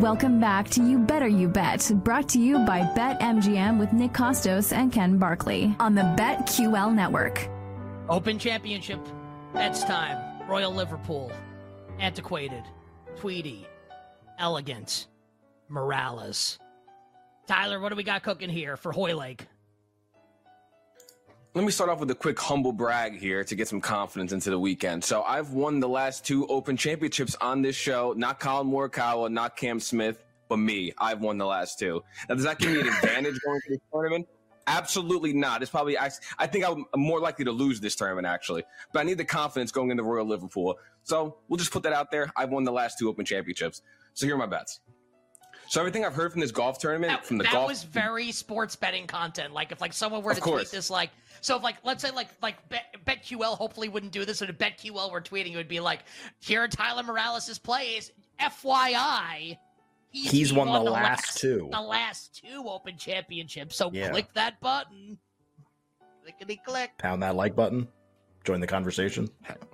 Welcome back to You Better You Bet, brought to you by BetMGM with Nick Kostos and Ken Barkley on the BetQL network. Open Championship. That's time. Royal Liverpool. Antiquated. Tweedy. Elegant. Morales. Tyler, what do we got cooking here for Hoylake? Let me start off with a quick humble brag here to get some confidence into the weekend. So I've won the last two Open Championships on this show. Not Collin Morikawa, not Cam Smith, but me. I've won the last two. Now, does that give me an advantage going to this tournament? Absolutely not. It's probably I, I think I'm more likely to lose this tournament actually, but I need the confidence going into Royal Liverpool. So we'll just put that out there. I've won the last two Open Championships. So here are my bets. So everything I've heard from this golf tournament, That, from the golf that golf, was very sports betting content. Like if like someone were to tweet this, like so if like let's say like like Bet, BetQL hopefully wouldn't do this, and if BetQL were tweeting, it would be like, here are Tyler Morales' plays. FYI, He's won the last two. the last two Open Championships. So Yeah. click that button. Clickety click. Pound that like button. Join the conversation.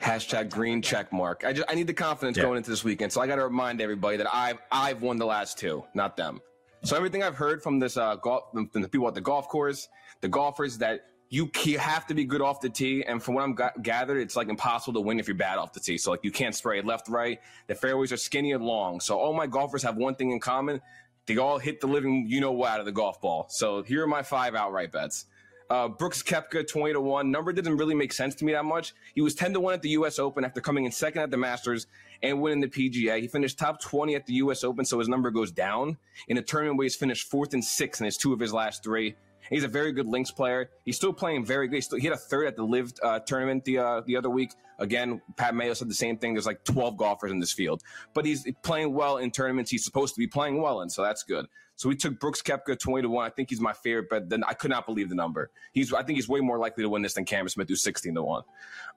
hashtag green check mark. I just I need the confidence Yeah. going into this weekend. So I got to remind everybody that I've I've won the last two, not them. So everything I've heard from this uh golf from the people at the golf course, the golfers that you you have to be good off the tee, and from what I'm ga- gathered, it's like impossible to win if you're bad off the tee. So like you can't spray left, right. The fairways are skinny and long. So all my golfers have one thing in common: they all hit the living you know what out of the golf ball. So here are my five outright bets. Uh, Brooks Koepka, 20 to 1. Number didn't really make sense to me that much. He was 10 to 1 at the U.S. Open after coming in second at the Masters and winning the PGA. He finished top 20 at the U.S. Open, so his number goes down. In a tournament where he's finished fourth and sixth in his two of his last three. He's a very good links player. He's still playing very good. He, still, he had a third at the LIV uh, tournament the uh, the other week. Again, Pat Mayo said the same thing. There's like 12 golfers in this field, but he's playing well in tournaments he's supposed to be playing well in, so that's good. So we took Brooks Koepka 20 to 1. I think he's my favorite, but then I could not believe the number. He's I think he's way more likely to win this than Cameron Smith, who's 16 to 1.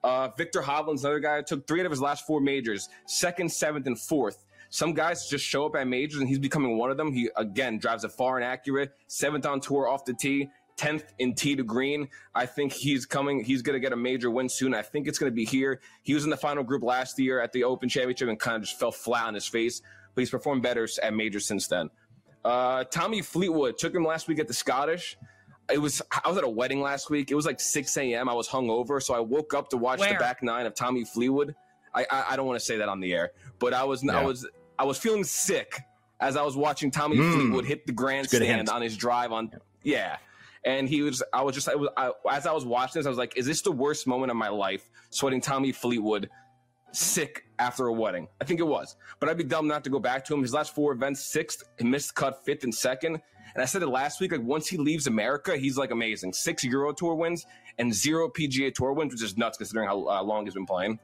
Uh, Viktor Hovland's another guy. Took three out of his last four majors, second, seventh, and fourth. Some guys just show up at majors, and he's becoming one of them. He again drives it far and accurate. Seventh on tour off the tee, tenth in tee to green. I think he's coming. He's going to get a major win soon. I think it's going to be here. He was in the final group last year at the Open Championship and kind of just fell flat on his face. But he's performed better at majors since then. Uh, Tommy Fleetwood took him last week at the Scottish. It was I was at a wedding last week. It was like 6 a.m. I was hungover, so I woke up to watch Where? the back nine of Tommy Fleetwood. I I, I don't want to say that on the air, but I was I was I was feeling sick as I was watching Tommy Mm. Fleetwood hit the grandstand on his drive on yeah. and he was. I was just. I was I, as I was watching this, I was like, "Is this the worst moment of my life?" Sweating Tommy Fleetwood sick after a wedding. I think it was, but I'd be dumb not to go back to him. His last four events, sixth, missed cut, fifth, and second. And I said it last week. Like once he leaves America, he's like amazing. Six Euro Tour wins and zero PGA Tour wins, which is nuts considering how uh, long he's been playing.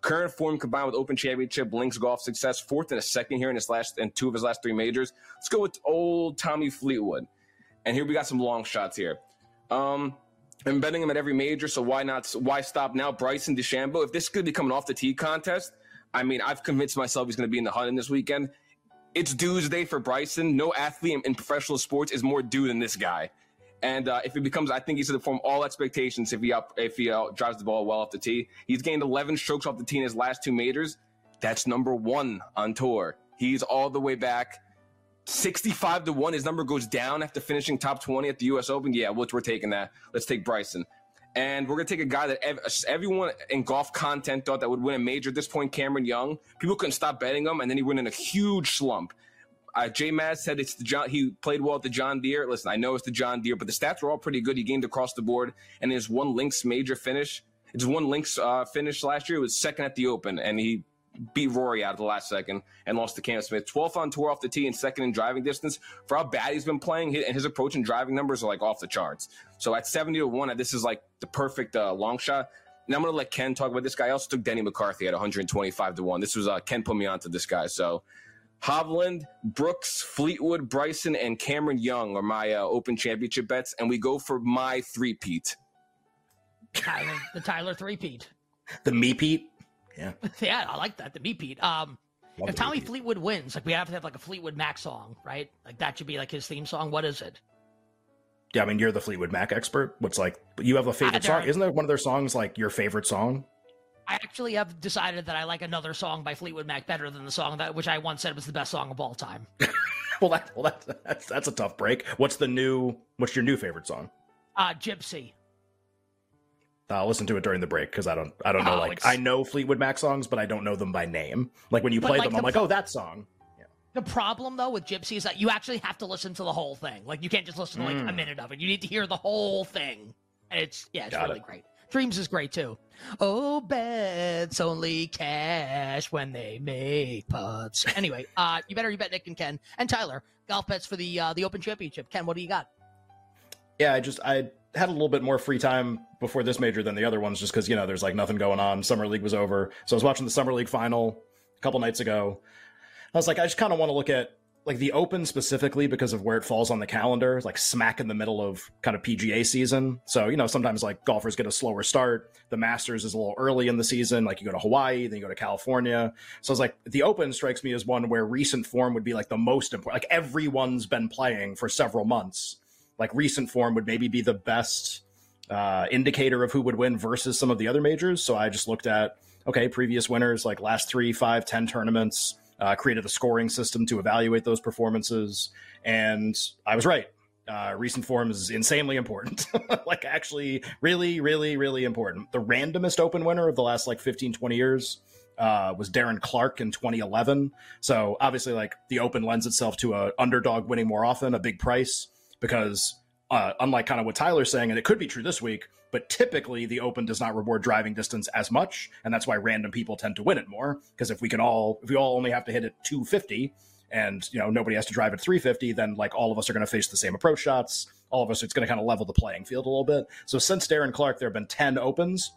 Current form combined with Open Championship, Links golf success, fourth and a second here in his last and two of his last three majors. Let's go with old Tommy Fleetwood. And here we got some long shots here. Um, I'm betting him at every major, so why not? Why stop now? Bryson DeChambeau. If this could be coming off the tee contest, I mean, I've convinced myself he's going to be in the hunt in this weekend. It's dues day for Bryson. No athlete in, in professional sports is more due than this guy. And uh, if it becomes, I think he's to perform all expectations if he up, if he uh, drives the ball well off the tee. He's gained 11 strokes off the tee in his last two majors. That's number one on tour. He's all the way back. 65 to 1. His number goes down after finishing top 20 at the U.S. Open. Yeah, which we're taking that. Let's take Bryson. And we're going to take a guy that ev- everyone in golf content thought that would win a major at this point, Cameron Young. People couldn't stop betting him, and then he went in a huge slump. Uh, J Maz said it's the John. He played well at the John Deere. Listen, I know it's the John Deere, but the stats were all pretty good. He gained across the board, and his one links major finish. It's one links uh, finish last year. Was second at the Open, and he beat Rory out of the last second and lost to Cam Smith. 12th on tour off the tee and second in driving distance. For how bad he's been playing, and his approach and driving numbers are like off the charts. So at 70 to 1, this is like the perfect uh, long shot. Now I'm going to let Ken talk about this guy. I also took Denny McCarthy at 125 to 1. This was uh, Ken put me onto this guy. So Hovland, Brooks, Fleetwood, Bryson, and Cameron Young are my uh, Open Championship bets, and we go for my three-peat. Tyler, the Tyler three-peat. The me Pete. Yeah. yeah, I like that. The me Pete. Um, Love if Tommy Fleetwood wins, like we have to have like a Fleetwood Mac song, right? Like that should be like his theme song. What is it? Yeah, I mean you're the Fleetwood Mac expert. What's like you have a favorite song? Isn't there one of their songs like your favorite song? I actually have decided that I like another song by Fleetwood Mac better than the song that which I once said was the best song of all time. well, that well that's, that's that's a tough break. What's the new? What's your new favorite song? Uh, Gypsy. I'll listen to it during the break because I don't I don't know oh, like it's... I know Fleetwood Mac songs, but I don't know them by name. Like when you play like them, the I'm like, oh, that song. Yeah. The problem though with Gypsy is that you actually have to listen to the whole thing. Like you can't just listen to like mm. a minute of it. You need to hear the whole thing. And it's yeah, it's Got really it. great. Dreams is great too. Oh, bets only cash when they make putts. Anyway, uh, you better you bet Nick and Ken and Tyler golf bets for the uh, the Open Championship. Ken, what do you got? Yeah, I just I had a little bit more free time before this major than the other ones, just because you know there's like nothing going on. Summer league was over, so I was watching the summer league final a couple nights ago. I was like, I just kind of want to look at like the Open specifically because of where it falls on the calendar, like smack in the middle of kind of PGA season. So, you know, sometimes like golfers get a slower start. The Masters is a little early in the season. Like you go to Hawaii, then you go to California. So it's like the Open strikes me as one where recent form would be like the most important. Like everyone's been playing for several months. Like recent form would maybe be the best uh, indicator of who would win versus some of the other majors. So I just looked at, okay, previous winners, like last three, five, ten tournaments uh, created a scoring system to evaluate those performances. And I was right. Uh, recent form is insanely important. like, actually, really, really, really important. The randomest open winner of the last like 15, 20 years uh, was Darren Clarke in 2011. So, obviously, like the open lends itself to a underdog winning more often, a big price, because uh, unlike kind of what Tyler's saying, and it could be true this week, but typically the open does not reward driving distance as much, and that's why random people tend to win it more. Because if we can all, if we all only have to hit it 250, and you know nobody has to drive at 350, then like all of us are going to face the same approach shots. All of us, it's going to kind of level the playing field a little bit. So since Darren Clarke there have been 10 opens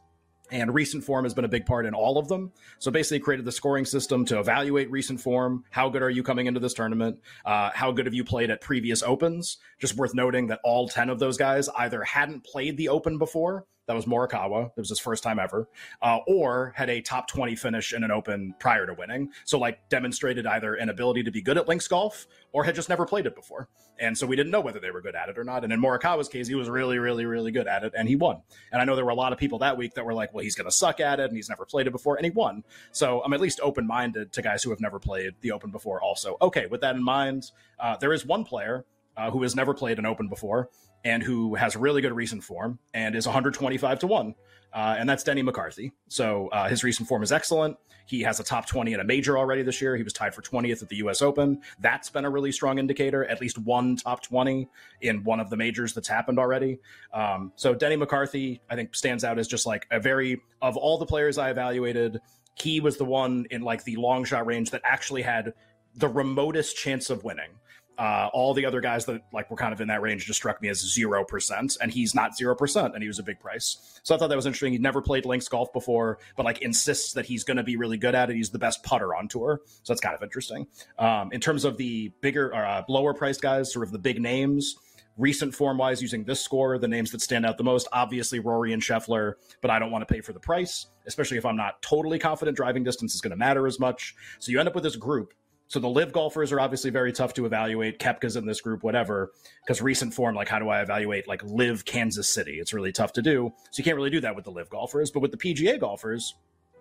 and recent form has been a big part in all of them. So basically, created the scoring system to evaluate recent form. How good are you coming into this tournament? Uh, how good have you played at previous opens? Just worth noting that all 10 of those guys either hadn't played the open before that was Morikawa. It was his first time ever, uh, or had a top 20 finish in an open prior to winning. So, like, demonstrated either an ability to be good at links golf or had just never played it before. And so we didn't know whether they were good at it or not. And in Morikawa's case, he was really, really, really good at it and he won. And I know there were a lot of people that week that were like, well, he's going to suck at it and he's never played it before. And he won. So I'm at least open minded to guys who have never played the open before also. Okay, with that in mind, uh, there is one player uh, who has never played an open before and who has really good recent form and is 125 to 1. Uh, and that's Denny McCarthy. So uh, his recent form is excellent. He has a top 20 in a major already this year. He was tied for 20th at the US Open. That's been a really strong indicator, at least one top 20 in one of the majors that's happened already. Um, so Denny McCarthy, I think, stands out as just like a very, of all the players I evaluated, he was the one in like the long shot range that actually had the remotest chance of winning. Uh, all the other guys that like were kind of in that range just struck me as zero percent, and he's not zero percent, and he was a big price. So I thought that was interesting. He'd never played links golf before, but like insists that he's going to be really good at it. He's the best putter on tour, so that's kind of interesting. Um, in terms of the bigger, uh, lower priced guys, sort of the big names, recent form wise, using this score, the names that stand out the most, obviously Rory and Scheffler, but I don't want to pay for the price, especially if I'm not totally confident driving distance is going to matter as much. So you end up with this group so the LIV golfers are obviously very tough to evaluate. Koepka's in this group, whatever, because recent form, like how do I evaluate like live Kansas City? It's really tough to do. So you can't really do that with the LIV golfers. But with the PGA golfers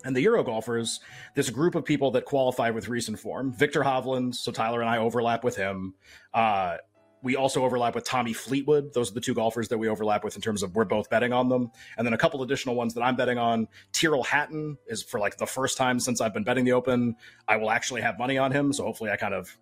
and the Euro golfers, this group of people that qualify with recent form. Viktor Hovland, so Tyler and I overlap with him. Uh, we also overlap with Tommy Fleetwood. Those are the two golfers that we overlap with in terms of we're both betting on them. And then a couple additional ones that I'm betting on. Tyrrell Hatton is for like the first time since I've been betting the Open. I will actually have money on him. So hopefully I kind of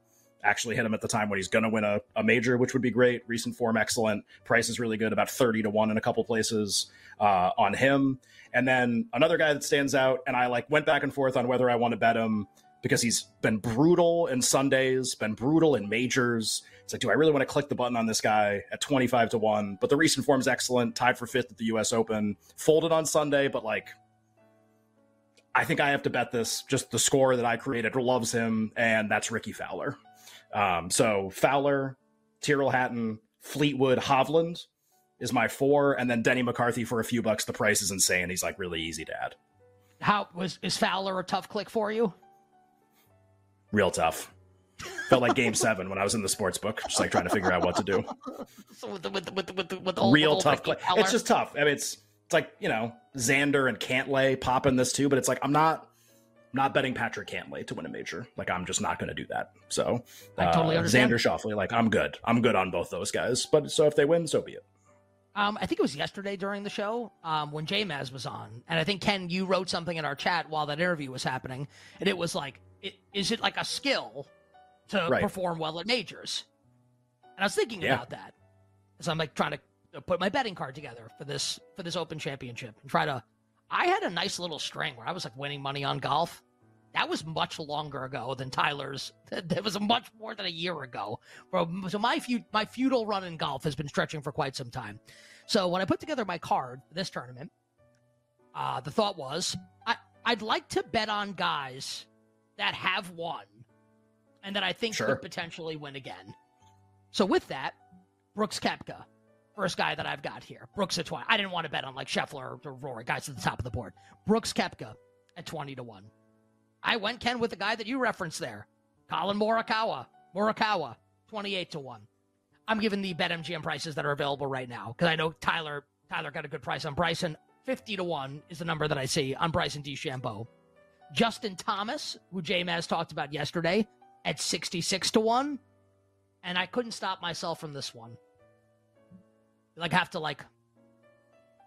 actually hit him at the time when he's going to win a, a, major, which would be great. Recent form, excellent. Price is really good, about 30 to 1 in a couple places uh, on him. And then another guy that stands out, and I like went back and forth on whether I want to bet him because he's been brutal in Sundays, been brutal in majors. It's like, do I really want to click the button on this guy at 25 to 1? But the recent form is excellent, tied for fifth at the US Open, folded on Sunday, but like, I think I have to bet this. Just the score that I created loves him, and that's Rickie Fowler. Um, so Fowler, Tyrrell Hatton, Fleetwood, Hovland is my four, and then Denny McCarthy for a few bucks. The price is insane. He's like really easy to add. How was is Fowler a tough click for you? Real tough. Felt like Game Seven when I was in the sports book, just like trying to figure out what to do. So with the, with the, with the, with the, with the real tough. Play. It's just tough. I mean, it's it's like you know Xander and Cantlay popping this too, but it's like I'm not I'm not betting Patrick Cantlay to win a major. Like I'm just not going to do that. So I totally uh, understand. Xander Schauffele, like I'm good. I'm good on both those guys. But so if they win, so be it. Um, I think it was yesterday during the show um, when J Maz was on, and I think Ken, you wrote something in our chat while that interview was happening, and it was like, it, is it like a skill to right. perform well at majors. And I was thinking yeah. about that. So I'm like trying to put my betting card together for this for this Open Championship and try to. I had a nice little string where I was like winning money on golf. That was much longer ago than Tyler's. That was much more than a year ago. So my feud, my feudal run in golf has been stretching for quite some time. So when I put together my card for this tournament, uh, the thought was I, I'd like to bet on guys that have won and that I think sure. could potentially win again. So with that, Brooks Koepka, first guy that I've got here. Brooks at 20. I didn't want to bet on like Scheffler or Rory, guys at the top of the board. Brooks Koepka at 20 to 1. I went, Ken, with the guy that you referenced there. Collin Morikawa. Morikawa, 28 to 1. I'm giving the BetMGM prices that are available right now because I know Tyler Tyler got a good price on Bryson. 50 to 1 is the number that I see on Bryson DeChambeau. Justin Thomas, who J Maz talked about yesterday, at 66 to 1 and I couldn't stop myself from this one. Like have to like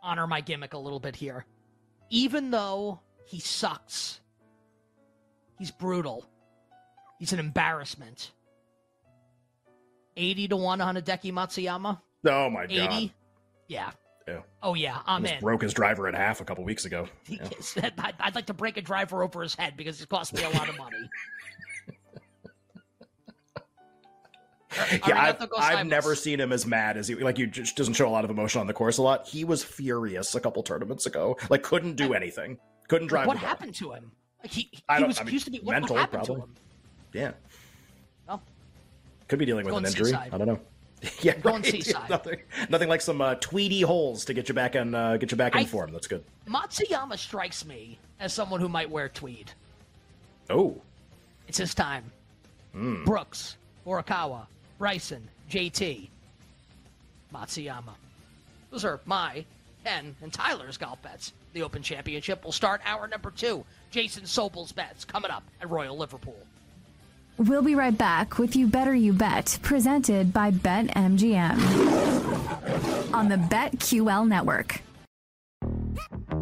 honor my gimmick a little bit here. Even though he sucks. He's brutal. He's an embarrassment. 80 to 1 on Hideki Matsuyama. Oh my 80? god. Yeah. Yeah. Oh yeah, I'm in. Broke his driver in half a couple weeks ago. Yeah. I'd like to break a driver over his head because it cost me a lot of money. yeah, I've, I've never seen him as mad as he like. He just doesn't show a lot of emotion on the course a lot. He was furious a couple tournaments ago. Like couldn't do anything. Couldn't drive. What happened to him? Like he, he was I mean, used to be what, mental, what probably. Yeah. Well, could be dealing with an injury. Seaside. I don't know. yeah, going right. seaside. nothing, nothing like some uh, tweedy holes to get you back in uh, get you back in I, form. That's good. Matsuyama strikes me as someone who might wear tweed. Oh, it's his time. Mm. Brooks, Morikawa, Bryson, JT, Matsuyama. Those are my, Ken, and Tyler's golf bets. The Open Championship will start hour number two. Jason Sobel's bets coming up at Royal Liverpool. We'll be right back with You Better You Bet, presented by BetMGM. on the BetQL network.